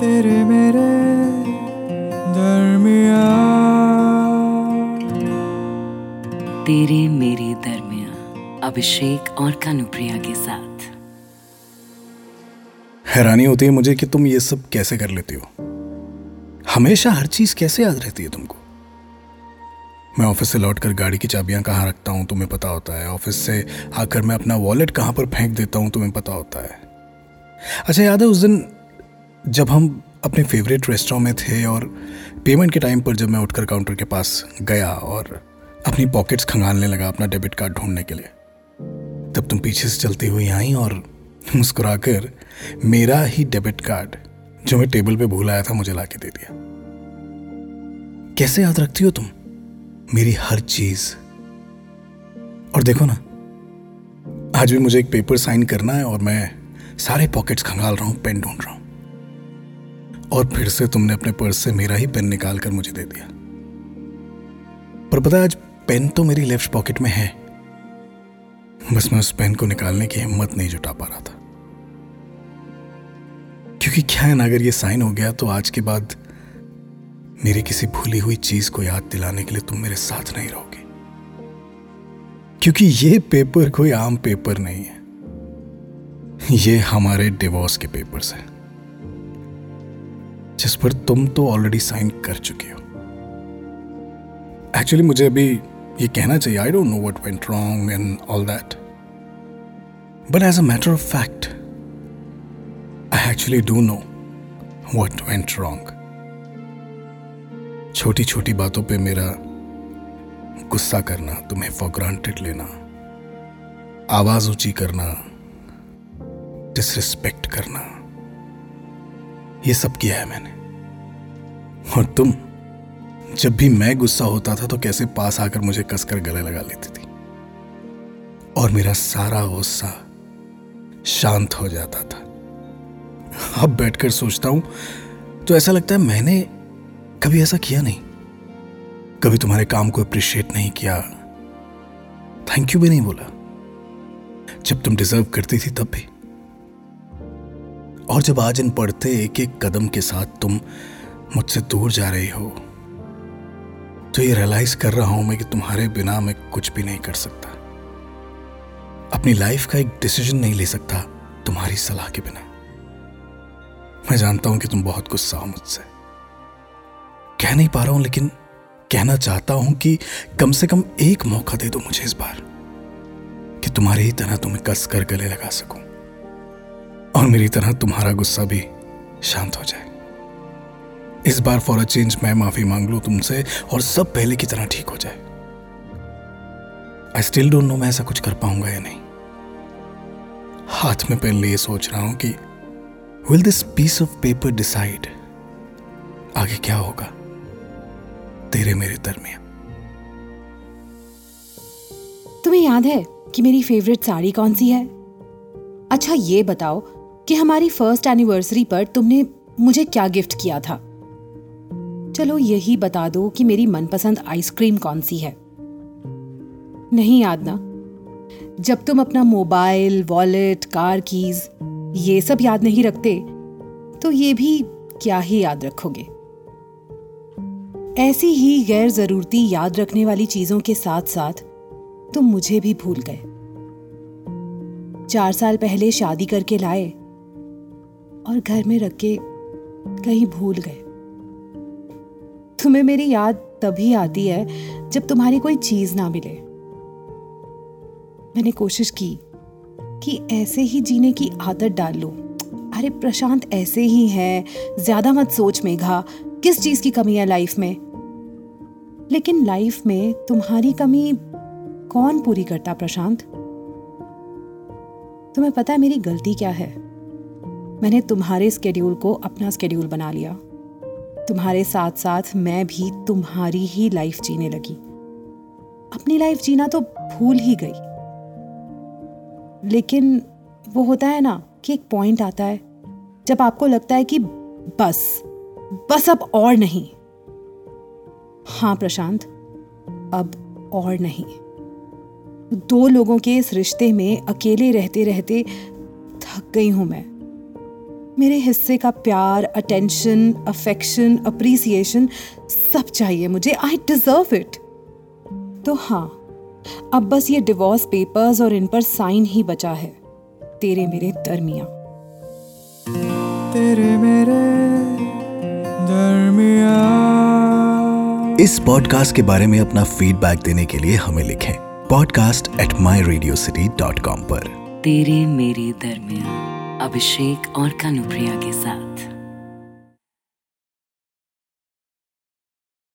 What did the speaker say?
तेरे मेरे दरमिया तेरे मेरे दरमिया अभिषेक और कानुप्रिया के साथ। हैरानी होती है मुझे कि तुम ये सब कैसे कर लेती हो। हमेशा हर चीज़ कैसे याद रहती है तुमको? मैं ऑफ़िस से लौटकर गाड़ी की चाबियाँ कहाँ रखता हूँ तुम्हें पता होता है। ऑफ़िस से आकर मैं अपना वॉलेट कहाँ पर फेंक देता हूँ तुम्हें पता होता है। अच्छा याद है उस दिन जब हम अपने फेवरेट रेस्टोरेंट में थे और पेमेंट के टाइम पर जब मैं उठकर काउंटर के पास गया और अपनी पॉकेट्स खंगालने लगा अपना डेबिट कार्ड ढूँढने के लिए, तब तुम पीछे से चलती हुई आई और मुस्कुराकर मेरा ही डेबिट कार्ड जो मैं टेबल पे भूल आया था मुझे लाके दे दिया। कैसे याद रखती हो तुम मेरी हर चीज़? और देखो ना, आज भी मुझे एक पेपर साइन करना है और मैं सारे पॉकेट्स खंगाल रहा हूँ पेन ढूंढ रहा हूँ। और फिर से तुमने अपने पर्स से मेरा ही पेन निकाल कर मुझे दे दिया। पर पता आज पेन तो मेरी लेफ़्ट पॉकेट में है। बस मैं उस पेन को निकालने की हिम्मत नहीं जुटा पा रहा था। क्योंकि क्या है ना, अगर ये साइन हो गया तो आज के बाद मेरी किसी भूली हुई चीज़ को याद दिलाने के लिए तुम मेरे साथ नहीं रहोगे। क्योंकि ये पेपर कोई आम पेपर नहीं है। ये हमारे डिवोर्स के पेपर्स हैं। जिस पर तुम तो ऑलरेडी साइन कर चुके हो। एक्चुअली मुझे अभी ये कहना चाहिए I don't know what went wrong and all that but as a matter of fact I actually do know what went wrong छोटी छोटी बातों पे मेरा गुस्सा करना, तुम्हें फॉर ग्रांटेड लेना, आवाज़ ऊँची करना डिसरिस्पेक्ट करना ये सब किया है मैंने। और तुम, जब भी मैं गुस्सा होता था तो कैसे पास आकर मुझे कसकर गले लगा लेती थी? और मेरा सारा गुस्सा शांत हो जाता था। अब बैठकर सोचता हूँ तो ऐसा लगता है मैंने कभी ऐसा किया नहीं। कभी तुम्हारे काम को अप्रिशिएट नहीं किया। थैंक यू भी नहीं बोला। जब तुम डिजर्व करती थी तब भी। और जब आज इन पढ़ते एक एक कदम के साथ तुम मुझसे दूर जा रही हो तो ये रियलाइज़ कर रहा हूँ मैं कि तुम्हारे बिना मैं कुछ भी नहीं कर सकता। अपनी लाइफ का एक डिसीज़न नहीं ले सकता तुम्हारी सलाह के बिना। मैं जानता हूँ कि तुम बहुत गुस्सा हो मुझसे। कह नहीं पा रहा हूँ, लेकिन कहना चाहता हूँ कि कम से कम एक मौका दे दो मुझे इस बार, कि तुम्हारी ही तरह तुम्हें कस कर गले लगा सकूँ। और मेरी तरह तुम्हारा गुस्सा भी शांत हो जाए। इस बार फॉर अ चेंज मैं माफ़ी मांग लू तुमसे और सब पहले की तरह ठीक हो जाए। आई स्टिल डोंट नो मैं ऐसा कुछ कर पाऊँगा या नहीं। हाथ में पेन लिए सोच रहा हूँ कि will this piece of paper decide आगे क्या होगा? तेरे मेरे दरमिया तुम्हें याद है कि मेरी फेवरेट साड़ी कौन सी है? अच्छा ये बताओ कि हमारी फ़र्स्ट एनिवर्सरी पर तुमने मुझे क्या गिफ्ट किया था? चलो यही बता दो कि मेरी मनपसंद आइसक्रीम कौन सी है। नहीं याद ना। जब तुम अपना मोबाइल वॉलेट कार कीज ये सब याद नहीं रखते तो ये भी क्या ही याद रखोगे? ऐसी ही गैर जरूरती याद रखने वाली चीज़ों के साथ साथ तुम मुझे भी भूल गए। चार साल पहले शादी करके लाए और घर में रख के कहीं भूल गए। तुम्हें मेरी याद तभी आती है जब तुम्हारी कोई चीज़ ना मिले। मैंने कोशिश की कि ऐसे ही जीने की आदत डाल लो। अरे, प्रशांत ऐसे ही है। ज़्यादा मत सोच मेघा, किस चीज़ की कमी है लाइफ में? लेकिन लाइफ में तुम्हारी कमी कौन पूरी करता प्रशांत? तुम्हें पता है मेरी गलती क्या है? मैंने तुम्हारे स्केड्यूल को अपना स्केड्यूल बना लिया। तुम्हारे साथ साथ मैं भी तुम्हारी ही लाइफ जीने लगी। अपनी लाइफ जीना तो भूल ही गई। लेकिन वो होता है ना कि एक पॉइंट आता है, जब आपको लगता है कि बस बस अब और नहीं। हाँ प्रशांत, अब और नहीं। दो लोगों के इस रिश्ते में अकेले रहते रहते थक गई हूँ मैं। मेरे हिस्से का प्यार अटेंशन अफेक्शन अप्रिसिएशन सब चाहिए मुझे। आई डिजर्व इट तो हाँ अब बस ये डिवोर्स पेपर्स और इन पर साइन ही बचा है। तेरे मेरे दरमिया। तेरे मेरे दरमिया। इस पॉडकास्ट के बारे में अपना फीडबैक देने के लिए हमें लिखें podcast at my Radio City dot com पर। तेरे मेरे दरमिया। अभिषेक और कानुप्रिया के साथ।